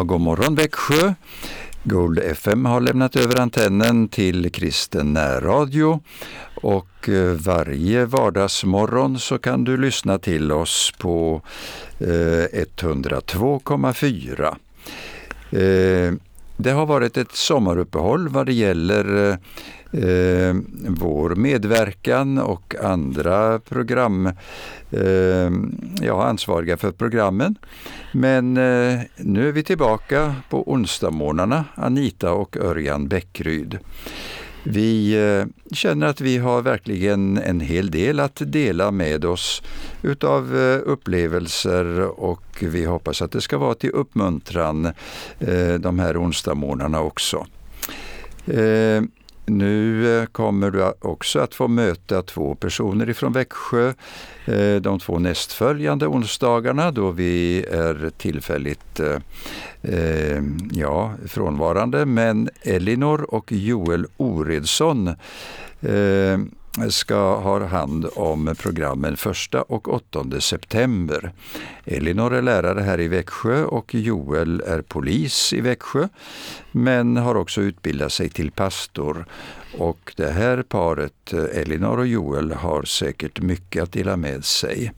Ja, god morgon Växjö. Gold FM har lämnat över antennen till Kristen närradio och eh, varje vardagsmorgon så kan du lyssna till oss på eh, 102,4. Eh, det har varit ett sommaruppehåll vad det gäller eh, vår medverkan och andra program, eh, ja, ansvariga för programmen. Men eh, nu är vi tillbaka på onsdagsmorgnarna, Anita och Örjan Bäckryd. Vi eh, känner att vi har verkligen en hel del att dela med oss utav eh, upplevelser och vi hoppas att det ska vara till uppmuntran eh, de här onsdagsmorgnarna också. Nu eh, kommer du också att få möta två personer ifrån Växjö eh, de två nästföljande onsdagarna då vi är tillfälligt eh, ja, frånvarande. Men Elinor och Joel Oredsson ska ha hand om programmen 1 och 8 september. Elinor är lärare här i Växjö och Joel är polis i Växjö men har också utbildat sig till pastor. Och det här paret, Elinor och Joel, har säkert mycket att dela med sig.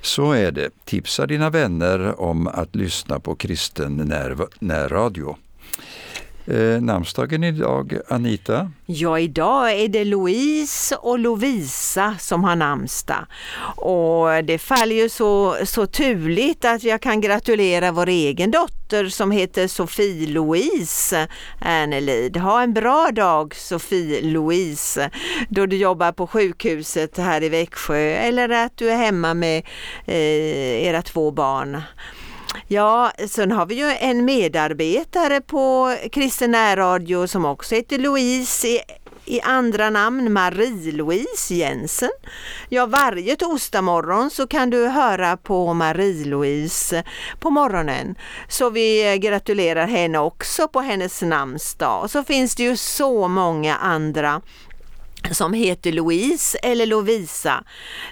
Så är det. Tipsa dina vänner om att lyssna på kristen närradio. Eh, namnsdagen idag, Anita? Ja, idag är det Louise och Lovisa som har namnsdag. Och det faller ju så, så turligt att jag kan gratulera vår egen dotter som heter Sofie Louise Ernelid. Ha en bra dag Sofie Louise då du jobbar på sjukhuset här i Växjö eller att du är hemma med eh, era två barn. Ja, sen har vi ju en medarbetare på Kristen Radio som också heter Louise i, i andra namn, Marie-Louise Jensen. Ja, varje torsdag morgon så kan du höra på Marie-Louise på morgonen. Så vi gratulerar henne också på hennes namnsdag. Och så finns det ju så många andra som heter Louise eller Lovisa.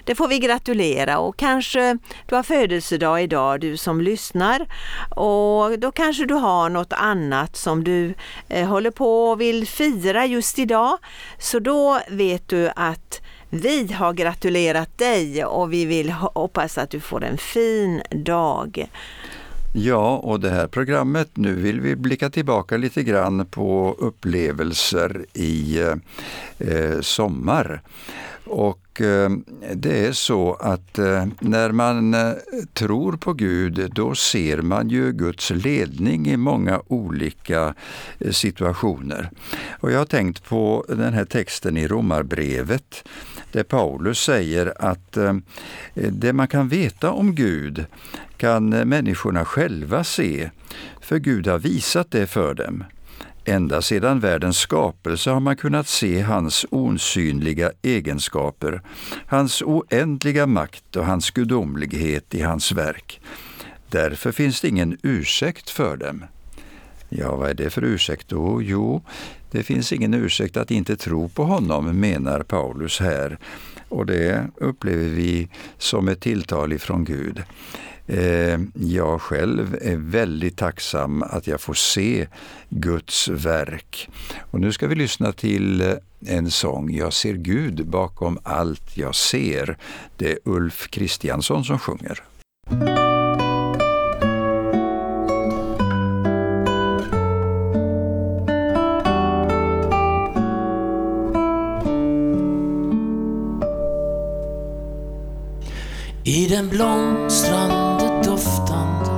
Det får vi gratulera och kanske du har födelsedag idag du som lyssnar och då kanske du har något annat som du eh, håller på och vill fira just idag. Så då vet du att vi har gratulerat dig och vi vill hoppas att du får en fin dag. Ja, och det här programmet, nu vill vi blicka tillbaka lite grann på upplevelser i eh, eh sommar. Och eh, det är så att eh, när man eh, tror på Gud, då ser man ju Guds ledning i många olika eh, situationer. Och jag har tänkt på den här texten i Romarbrevet där Paulus säger att eh, det man kan veta om Gud kan människorna själva se, för Gud har visat det för dem. Ända sedan världens skapelse har man kunnat se hans osynliga egenskaper, hans oändliga makt och hans gudomlighet i hans verk. Därför finns det ingen ursäkt för dem. Ja, vad är det för ursäkt då? Jo, det finns ingen ursäkt att inte tro på honom, menar Paulus här. Och det upplever vi som ett tilltal ifrån Gud. Eh, jag själv är väldigt tacksam att jag får se Guds verk. Och nu ska vi lyssna till en sång, Jag ser Gud bakom allt jag ser. Det är Ulf Kristiansson som sjunger. Blomstrande doftande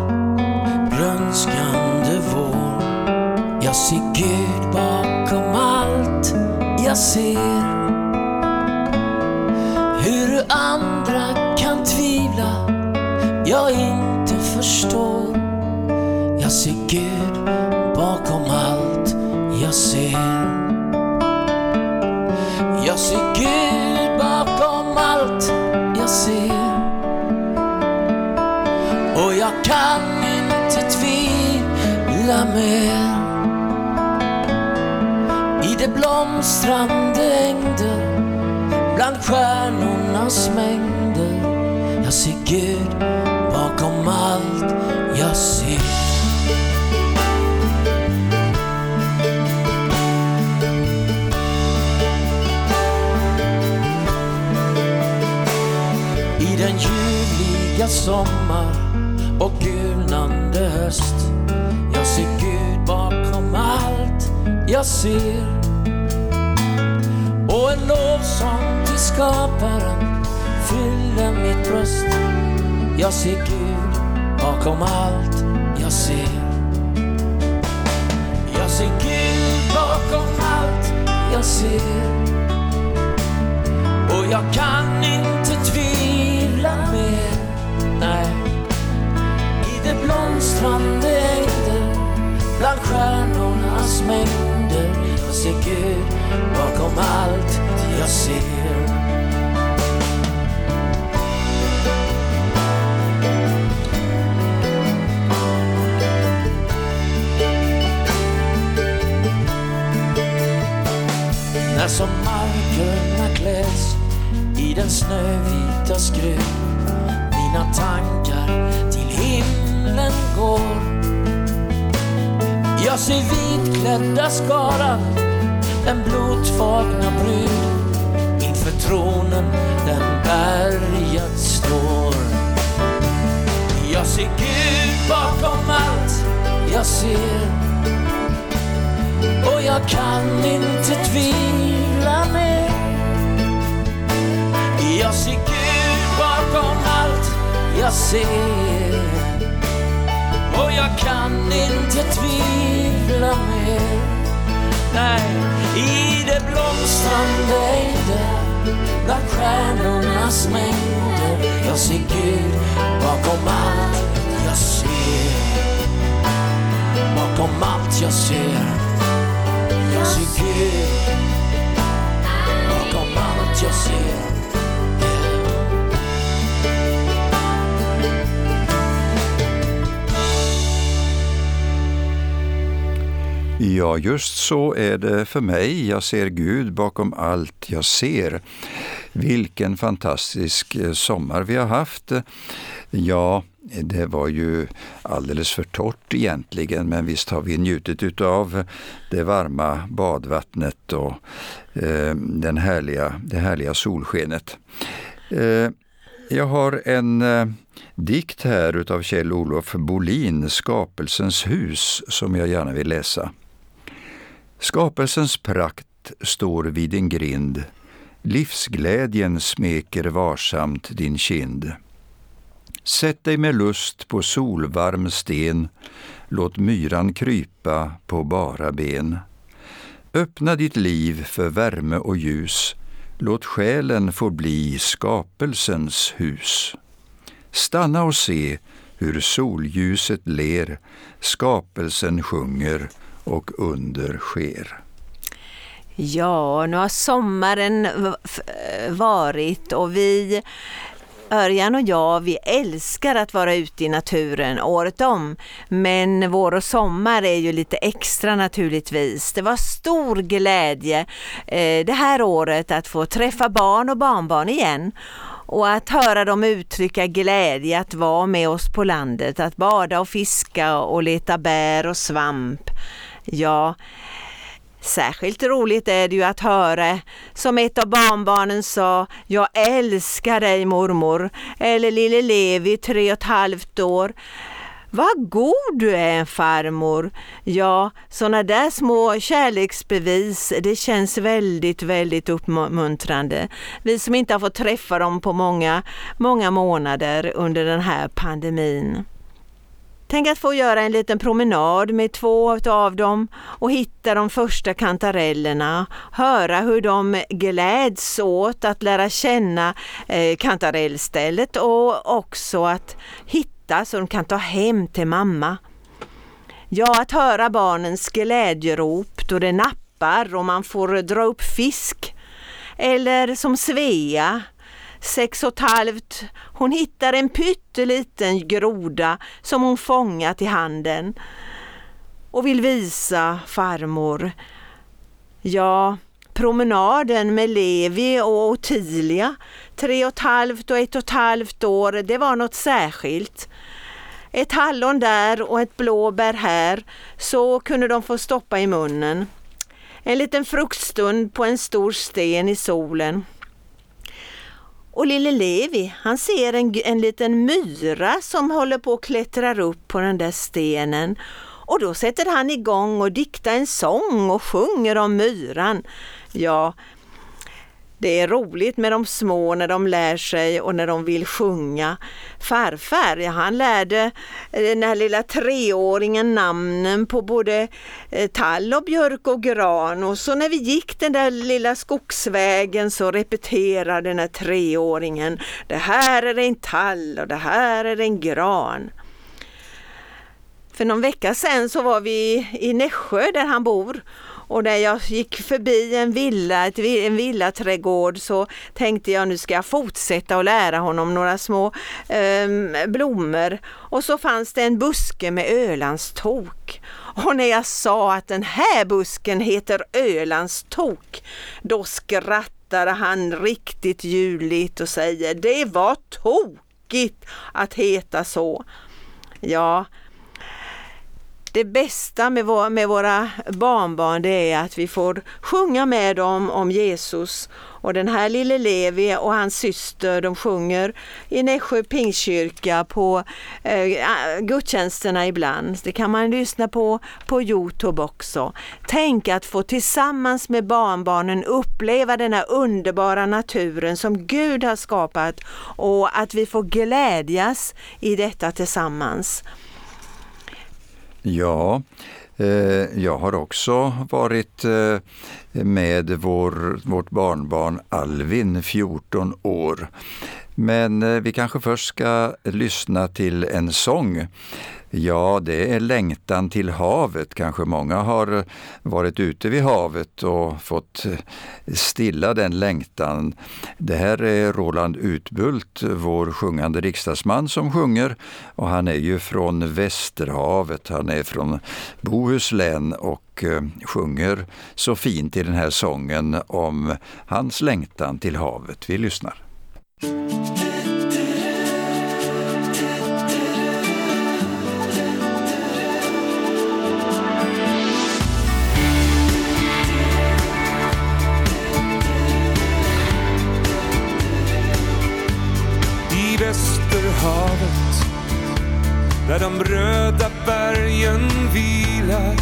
grönskande vår. Jag ser Gud bakom allt. Jag ser med I det blomstrande ängder Bland stjärnornas mängder. Jag ser Gud bakom allt jag ser. I den ljuvliga sommar och gulnande höst jag ser. Och en lovsång till skaparen fyller mitt bröst. Jag ser Gud bakom allt jag ser. Jag ser Gud bakom allt jag ser. Och jag kan inte tvivla mer. Nej. I det blomstrande ängder, bland stjärnornas mängder. Jag ser Gud bakom allt jag ser. När som markerna kläs i den snövita skrud Mina tankar till himlen går jag i vitklädda skaran, den blodtvagna brud Inför tronen den bärgad står. Jag ser Gud bakom allt jag ser. Och jag kan inte tvivla mer. Jag ser Gud bakom allt jag ser och jag kan inte tvivla mer. Nej, i det blomstrande ejder bland stjärnornas mängder jag ser Gud bakom allt jag ser. Bakom allt jag ser jag ser Gud bakom allt jag ser. Ja, just så är det för mig. Jag ser Gud bakom allt jag ser. Vilken fantastisk eh, sommar vi har haft. Ja, det var ju alldeles för torrt egentligen, men visst har vi njutit utav det varma badvattnet och eh, den härliga, det härliga solskenet. Eh, jag har en eh, dikt här utav Kjell-Olof Bolin, Skapelsens hus, som jag gärna vill läsa. Skapelsens prakt står vid din grind, livsglädjen smeker varsamt din kind. Sätt dig med lust på solvarm sten, låt myran krypa på bara ben. Öppna ditt liv för värme och ljus, låt själen få bli skapelsens hus. Stanna och se hur solljuset ler, skapelsen sjunger och under sker. Ja, nu har sommaren varit och vi Örjan och jag, vi älskar att vara ute i naturen året om. Men vår och sommar är ju lite extra naturligtvis. Det var stor glädje eh, det här året att få träffa barn och barnbarn igen och att höra dem uttrycka glädje att vara med oss på landet, att bada och fiska och leta bär och svamp. Ja, Särskilt roligt är det ju att höra, som ett av barnbarnen sa, jag älskar dig mormor, eller lille Levi, tre och ett halvt år. Vad god du är farmor! Ja, sådana där små kärleksbevis, det känns väldigt, väldigt uppmuntrande. Vi som inte har fått träffa dem på många, många månader under den här pandemin. Tänk att få göra en liten promenad med två av dem och hitta de första kantarellerna, höra hur de gläds åt att lära känna eh, kantarellstället och också att hitta så de kan ta hem till mamma. Ja, att höra barnens glädjerop då det nappar och man får dra upp fisk. Eller som Svea sex och ett halvt. Hon hittar en pytteliten groda som hon fångat i handen och vill visa farmor. Ja, promenaden med Levi och Ottilia, tre och ett halvt och ett och ett halvt år, det var något särskilt. Ett hallon där och ett blåbär här, så kunde de få stoppa i munnen. En liten fruktstund på en stor sten i solen. Och lille Levi, han ser en, en liten myra som håller på att klättra upp på den där stenen. Och då sätter han igång och diktar en sång och sjunger om myran. Ja, det är roligt med de små när de lär sig och när de vill sjunga. Farfar, ja, han lärde eh, den här lilla treåringen namnen på både eh, tall och björk och gran och så när vi gick den där lilla skogsvägen så repeterade den här treåringen Det här är en tall och det här är en gran. För någon vecka sedan så var vi i Nässjö där han bor och när jag gick förbi en villa, en villaträdgård så tänkte jag nu ska jag fortsätta och lära honom några små eh, blommor. Och så fanns det en buske med Ölandstok. Och när jag sa att den här busken heter Ölandstok, då skrattade han riktigt ljudligt och säger det var tokigt att heta så. Ja, det bästa med, vår, med våra barnbarn det är att vi får sjunga med dem om Jesus. Och den här lille Levi och hans syster de sjunger i Nässjö Pingstkyrka på eh, gudstjänsterna ibland. Det kan man lyssna på på Youtube också. Tänk att få tillsammans med barnbarnen uppleva den här underbara naturen som Gud har skapat och att vi får glädjas i detta tillsammans. Ja, eh, jag har också varit eh, med vår, vårt barnbarn Alvin, 14 år. Men eh, vi kanske först ska lyssna till en sång Ja, det är längtan till havet. Kanske många har varit ute vid havet och fått stilla den längtan. Det här är Roland Utbult, vår sjungande riksdagsman som sjunger och han är ju från Västerhavet, han är från Bohuslän och eh, sjunger så fint i den här sången om hans längtan till havet. Vi lyssnar. Havet där de röda bergen vilar.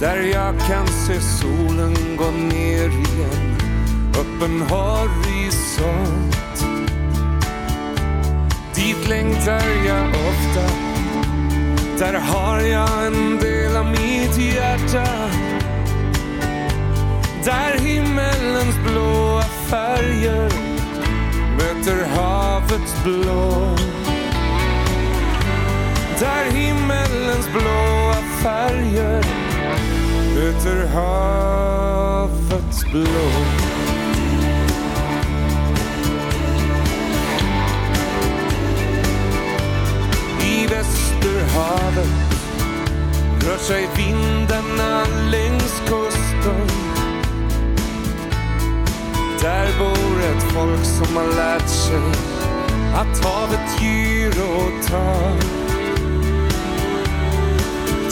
Där jag kan se solen gå ner igen öppen horisont. Dit längtar jag ofta Där har jag en del av mitt hjärta. Där himmelens blåa färger möter havets blå. Där himmelens blåa färger möter havets blå. I Västerhavet rör sig vindarna längs kusten där bor ett folk som har lärt sig att havet ger och tar.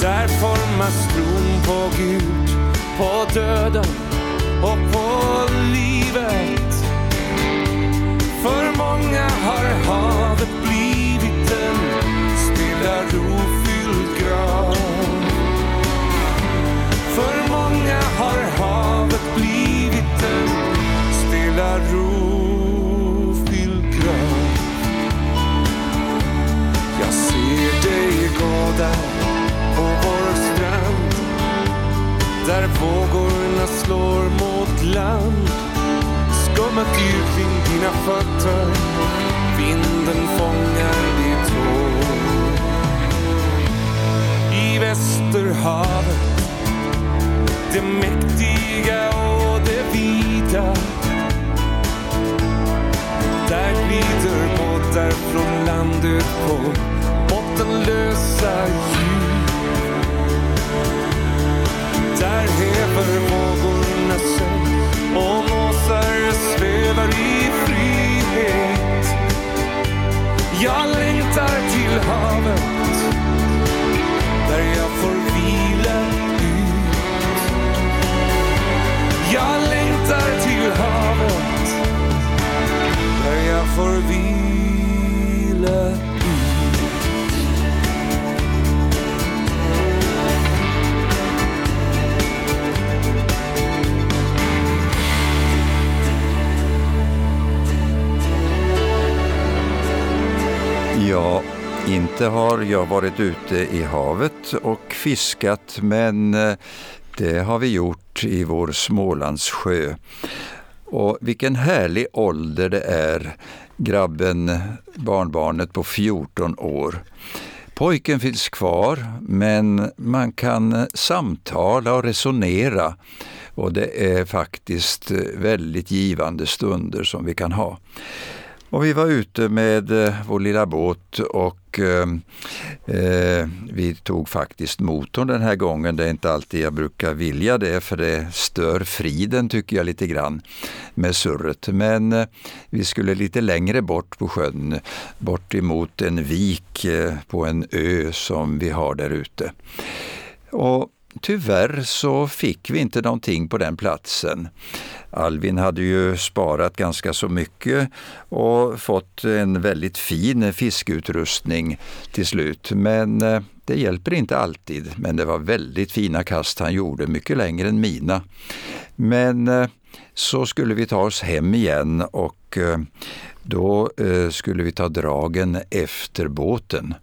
Där formas tron på Gud, på döden och på livet. För många har havet blivit en stilla rofylld grav. För många har havet lilla rofylld kraft Jag ser dig gå där på vår strand där vågorna slår mot land. Skummet yr kring dina fötter, vinden fångar ditt hår. I Västerhavet, det mäktiga och det vida där glider båtar från landet på bottenlösa djup. Där häver vågorna sig och måsar svävar i frihet. Jag längtar till havet får vila i. Ja, inte har jag varit ute i havet och fiskat, men eh, det har vi gjort i vår Smålandssjö. Och vilken härlig ålder det är grabben, barnbarnet på 14 år. Pojken finns kvar, men man kan samtala och resonera och det är faktiskt väldigt givande stunder som vi kan ha. Och vi var ute med vår lilla båt och eh, eh, vi tog faktiskt motorn den här gången. Det är inte alltid jag brukar vilja det för det stör friden tycker jag lite grann med surret. Men eh, vi skulle lite längre bort på sjön, bort emot en vik eh, på en ö som vi har där ute. Och tyvärr så fick vi inte någonting på den platsen. Alvin hade ju sparat ganska så mycket och fått en väldigt fin fiskeutrustning till slut. Men eh, det hjälper inte alltid. Men det var väldigt fina kast han gjorde, mycket längre än mina. Men eh, så skulle vi ta oss hem igen och eh, då skulle vi ta dragen efter båten.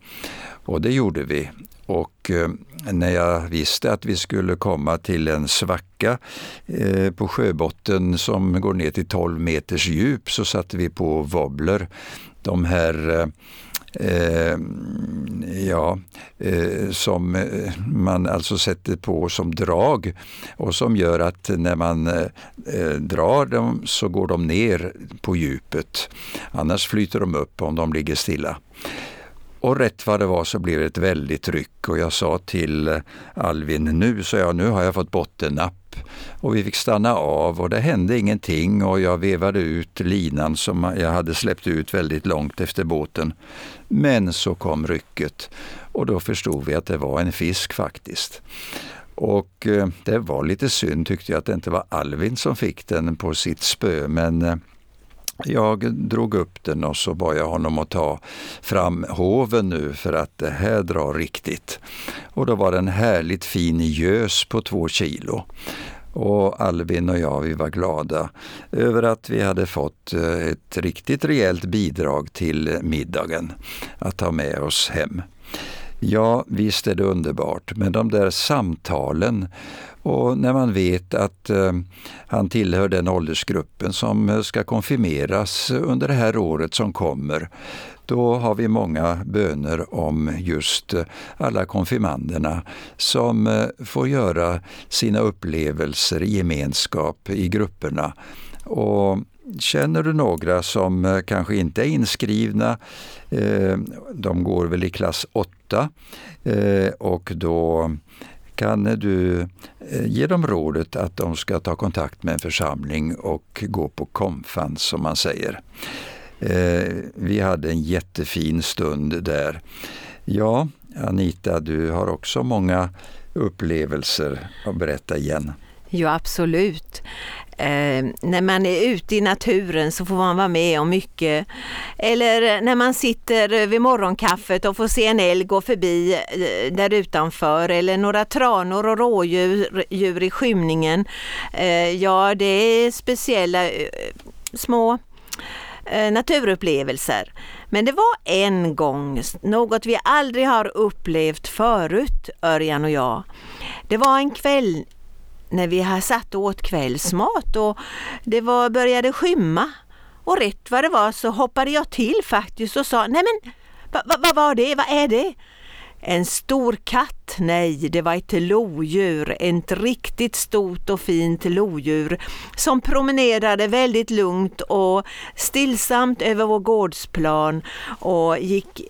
Och det gjorde vi. Och eh, när jag visste att vi skulle komma till en svacka eh, på sjöbotten som går ner till 12 meters djup så satte vi på wobbler. De här Eh, eh ja, eh, som man alltså sätter på som drag och som gör att när man eh, drar dem så går de ner på djupet. Annars flyter de upp om de ligger stilla. Och rätt vad det var så blev det ett väldigt tryck och jag sa till eh, Alvin, nu så jag, nu har jag fått bottennapp. Och vi fick stanna av och det hände ingenting och jag vevade ut linan som jag hade släppt ut väldigt långt efter båten. Men så kom rycket och då förstod vi att det var en fisk faktiskt. Och eh, det var lite synd tyckte jag att det inte var Alvin som fick den på sitt spö men eh, jag drog upp den och så bad jag honom att ta fram hoven nu för att det här drar riktigt. Och då var det en härligt fin gös på två kilo. Och Albin och jag vi var glada över att vi hade fått eh, ett riktigt rejält bidrag till middagen att ta med oss hem. Ja, visst är det underbart, men de där samtalen och när man vet att eh, han tillhör den åldersgruppen som eh, ska konfirmeras under det här året som kommer, då har vi många böner om just eh, alla konfirmanderna som eh, får göra sina upplevelser i gemenskap i grupperna. Och Känner du några som eh, kanske inte är inskrivna, eh, de går väl i klass 8 eh, och då kan du ge dem rådet att de ska ta kontakt med en församling och gå på konfans som man säger. Vi hade en jättefin stund där. Ja, Anita, du har också många upplevelser att berätta igen. Ja, absolut. Eh, när man är ute i naturen så får man vara med om mycket. Eller eh, när man sitter eh, vid morgonkaffet och får se en älg gå förbi eh, där utanför eller några tranor och rådjur djur i skymningen. Eh, ja, det är speciella eh, små eh, naturupplevelser. Men det var en gång, något vi aldrig har upplevt förut, Örjan och jag. Det var en kväll när vi satt och åt kvällsmat och det var, började skymma. Och rätt vad det var så hoppade jag till faktiskt och sa, nej men vad va, va var det, vad är det? En stor katt? Nej, det var ett lodjur, ett riktigt stort och fint lodjur som promenerade väldigt lugnt och stillsamt över vår gårdsplan och gick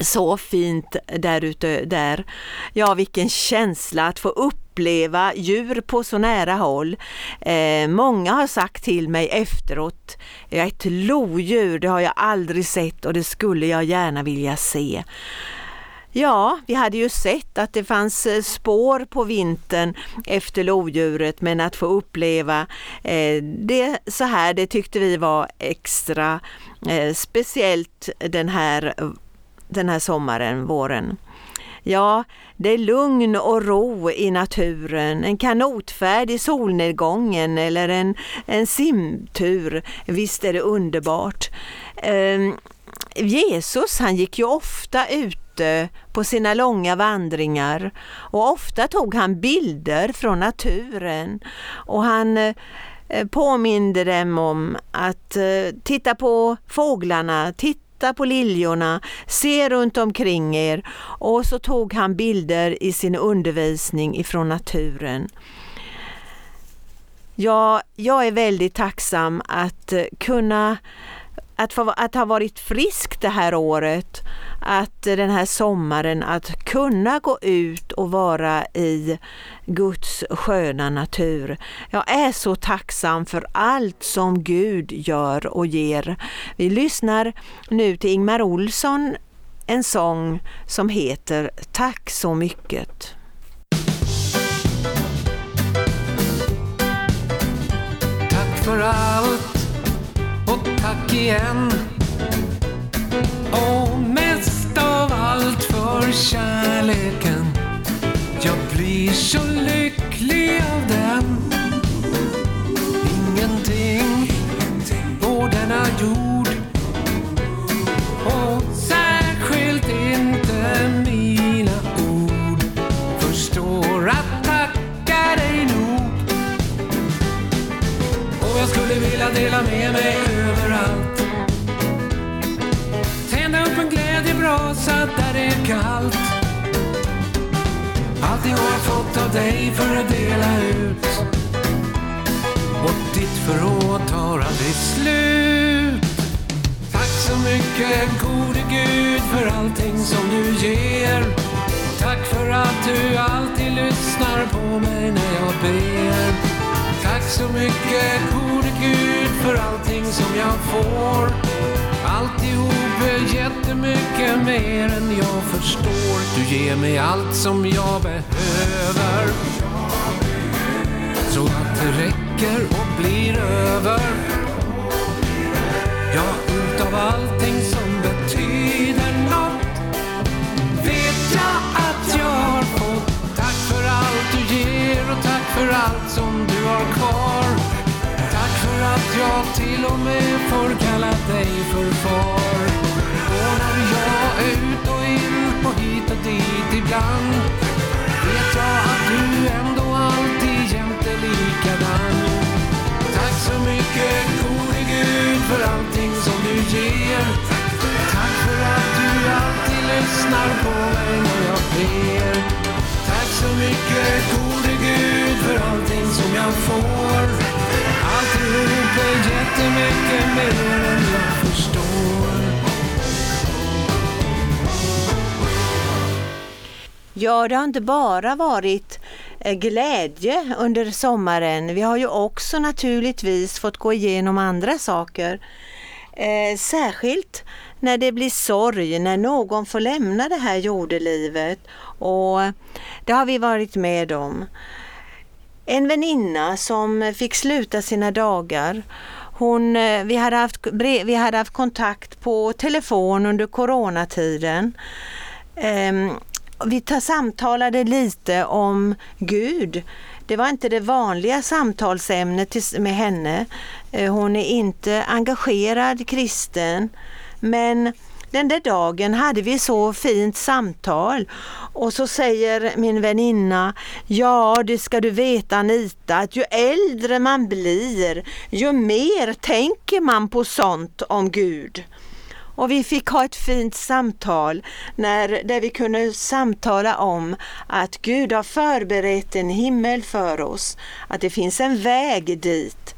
så fint där ute där. Ja, vilken känsla att få upp uppleva djur på så nära håll. Eh, många har sagt till mig efteråt, ett lodjur, det har jag aldrig sett och det skulle jag gärna vilja se. Ja, vi hade ju sett att det fanns eh, spår på vintern efter lodjuret men att få uppleva eh, det så här, det tyckte vi var extra eh, speciellt den här den här sommaren, våren. Ja, det är lugn och ro i naturen, en kanotfärd i solnedgången eller en, en simtur. Visst är det underbart. Eh, Jesus han gick ju ofta ute på sina långa vandringar och ofta tog han bilder från naturen och han eh, påminde dem om att eh, titta på fåglarna, titta titta på liljorna, se runt omkring er och så tog han bilder i sin undervisning ifrån naturen. Ja, jag är väldigt tacksam att eh, kunna att, få, att ha varit frisk det här året, att den här sommaren, att kunna gå ut och vara i Guds sköna natur. Jag är så tacksam för allt som Gud gör och ger. Vi lyssnar nu till Ingmar Olsson, en sång som heter Tack så mycket. Tack för allt igen. Och mest av allt för kärleken. Jag blir så lycklig av den. Ingenting på denna jord. Resa där det är kallt. Allt jag har fått av dig för att dela ut. Och ditt förråd tar aldrig slut. Tack så mycket gode Gud för allting som du ger. Tack för att du alltid lyssnar på mig när jag ber. Tack så mycket gode Gud för allting som jag får. Alltihop är jättemycket mer än jag förstår. Du ger mig allt som jag behöver. Så att det räcker och blir över. Ja, utav allting som betyder nåt vet jag att jag har fått. Tack för allt du ger och tack för allt som du har kvar Tack för att jag till och med får kalla dig för far. Och ut och in och hit och dit ibland vet jag att du ändå alltid jämt är likadan. Tack så mycket gode Gud för allting som du ger. Tack för att du alltid lyssnar på mig när jag ber. Tack så mycket gode Gud för allting som jag får. Alltihop är jättemycket mer än jag förstår Ja, det har inte bara varit eh, glädje under sommaren. Vi har ju också naturligtvis fått gå igenom andra saker. Eh, särskilt när det blir sorg, när någon får lämna det här jordelivet. Och det har vi varit med om. En väninna som fick sluta sina dagar. Hon, eh, vi, hade haft, vi hade haft kontakt på telefon under coronatiden. Ehm, vi samtalade lite om Gud. Det var inte det vanliga samtalsämnet med henne. Eh, hon är inte engagerad kristen men den där dagen hade vi så fint samtal och så säger min väninna, ja det ska du veta Anita, att ju äldre man blir, ju mer tänker man på sånt om Gud. Och vi fick ha ett fint samtal när, där vi kunde samtala om att Gud har förberett en himmel för oss, att det finns en väg dit.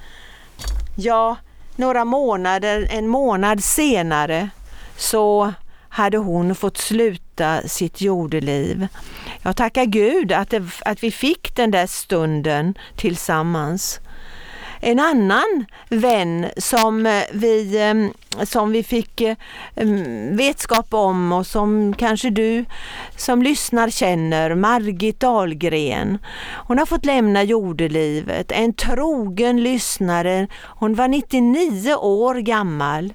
Ja, några månader, en månad senare så hade hon fått sluta sitt jordeliv. Jag tackar Gud att, det, att vi fick den där stunden tillsammans. En annan vän som eh, vi, eh, som vi fick eh, mm, vetskap om och som kanske du som lyssnar känner, Margit Dahlgren. Hon har fått lämna jordelivet, en trogen lyssnare. Hon var 99 år gammal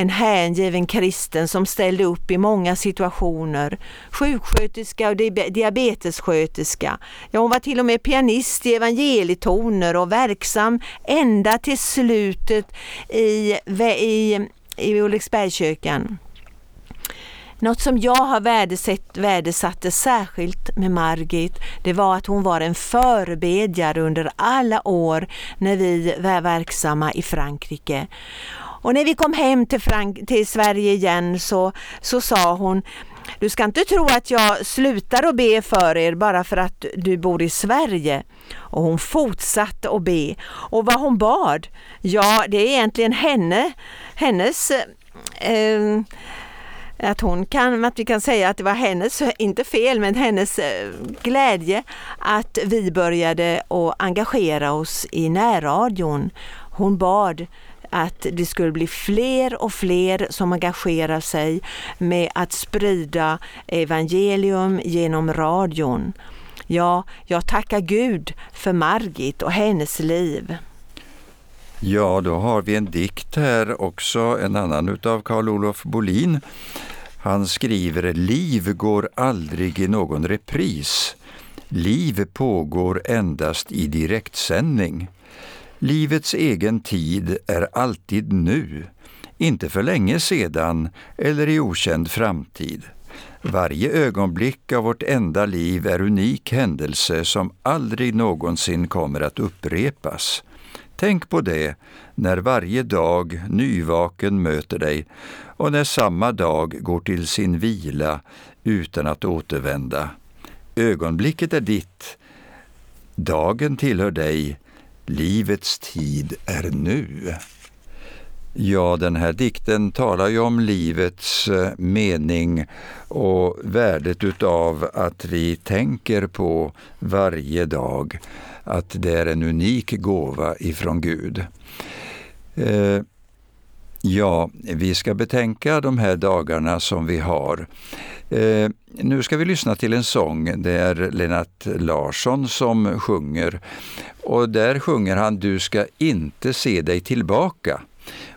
en hängiven kristen som ställde upp i många situationer. Sjuksköterska och diabetessköterska. Ja, hon var till och med pianist i evangelitoner och verksam ända till slutet i, i i Ulriksbergskyrkan. Något som jag har värdesatt, värdesatte särskilt med Margit, det var att hon var en förebedjare under alla år när vi var verksamma i Frankrike. Och när vi kom hem till, Frank till Sverige igen så, så sa hon du ska inte tro att jag slutar att be för er bara för att du bor i Sverige. Och hon fortsatte att be. Och vad hon bad, ja det är egentligen henne, hennes eh, att hon kan, att vi kan säga att det var hennes, inte fel, men hennes eh, glädje att vi började att engagera oss i närradion. Hon bad att det skulle bli fler och fler som engagerar sig med att sprida evangelium genom radion. Ja, jag tackar Gud för Margit och hennes liv. Ja, då har vi en dikt här också, en annan utav Karl Olof Bolin. Han skriver Liv går aldrig i någon repris. Liv pågår endast i direktsändning. Livets egen tid är alltid nu, inte för länge sedan eller i okänd framtid. Varje ögonblick av vårt enda liv är unik händelse som aldrig någonsin kommer att upprepas. Tänk på det när varje dag nyvaken möter dig och när samma dag går till sin vila utan att återvända. Ögonblicket är ditt, dagen tillhör dig, livets tid är nu. Ja, den här dikten talar ju om livets eh, mening och värdet utav att vi tänker på varje dag att det är en unik gåva ifrån Gud. Eh, Ja, vi ska betänka de här dagarna som vi har. Eh, nu ska vi lyssna till en sång. Det är Lennart Larsson som sjunger. Och där sjunger han Du ska inte se dig tillbaka.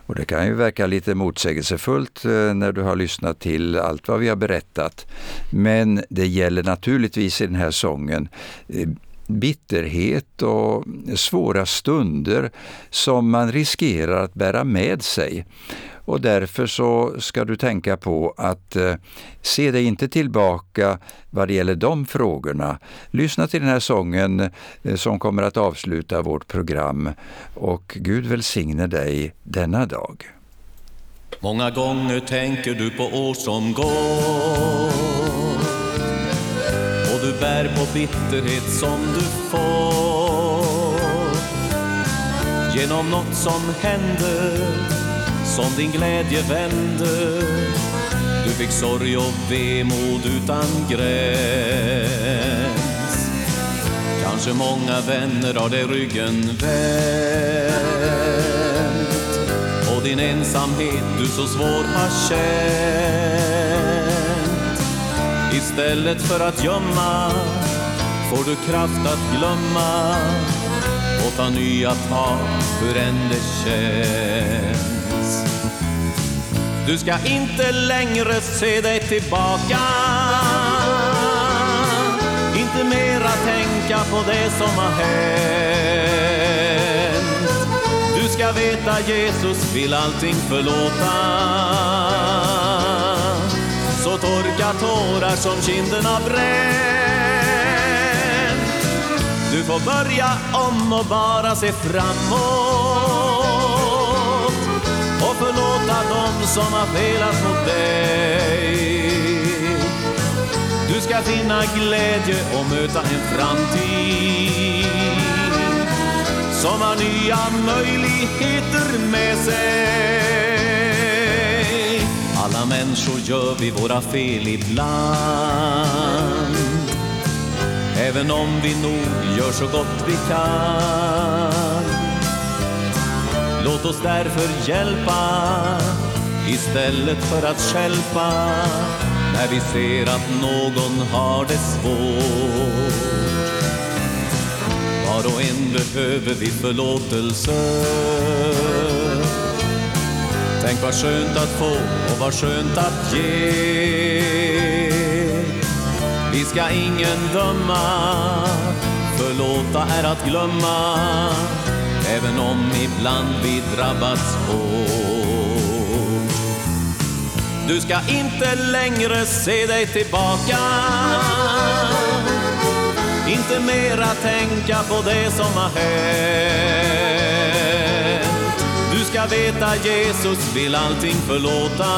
Och Det kan ju verka lite motsägelsefullt eh, när du har lyssnat till allt vad vi har berättat. Men det gäller naturligtvis i den här sången eh, bitterhet och svåra stunder som man riskerar att bära med sig. Och därför så ska du tänka på att eh, se dig inte tillbaka vad det gäller de frågorna. Lyssna till den här sången eh, som kommer att avsluta vårt program och Gud välsigne dig denna dag. Många gånger tänker du på år som går bär på bitterhet som du får. Genom något som händer som din glädje vände Du fick sorg och vemod utan gräns. Kanske många vänner har dig ryggen vänt. Och din ensamhet du så svår har känt. Istället för att gömma får du kraft att glömma och ta nya tag hur än det känns. Du ska inte längre se dig tillbaka Inte mera tänka på det som har hänt. Du ska veta Jesus vill allting förlåta. Så torka tårar som kinderna bränt Du får börja om och bara se framåt och förlåta dem som har felat mot dig. Du ska finna glädje och möta en framtid som har nya möjligheter med sig. Alla människor gör vi våra fel ibland Även om vi nog gör så gott vi kan Låt oss därför hjälpa istället för att skälpa när vi ser att någon har det svårt. Var och en behöver vi förlåtelse. Tänk vad skönt att få och vad skönt att ge. Vi ska ingen döma, förlåta är att glömma även om ibland vi drabbats hårt. Du ska inte längre se dig tillbaka Inte mera tänka på det som har hänt ska veta Jesus vill allting förlåta.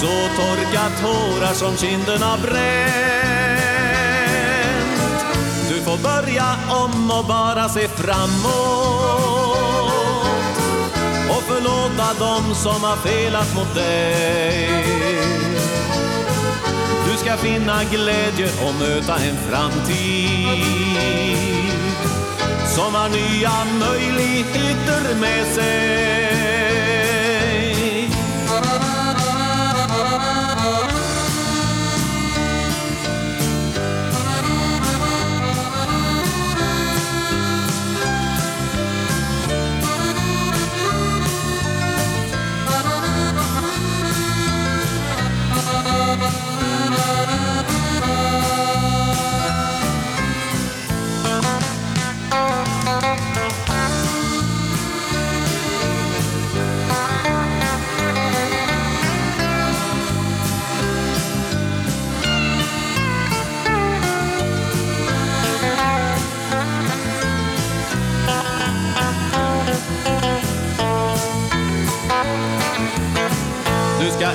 Så torka tårar som kinderna bränt. Du får börja om och bara se framåt. Och förlåta dem som har felat mot dig. Du ska finna glädje och möta en framtid. Som har nya möjligheter med sig.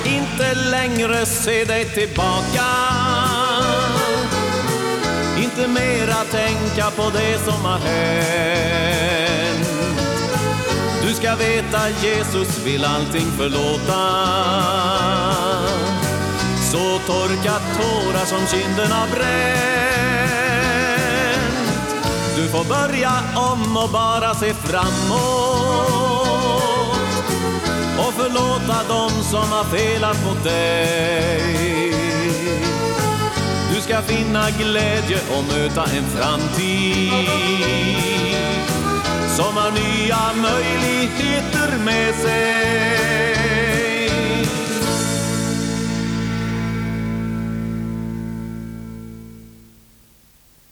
Inte längre se dig tillbaka. Inte mera tänka på det som har hänt. Du ska veta Jesus vill allting förlåta. Så torka tårar som kinderna bränt. Du får börja om och bara se framåt och förlåta dem som har felat mot dig. Du ska finna glädje och möta en framtid som har nya möjligheter med sig.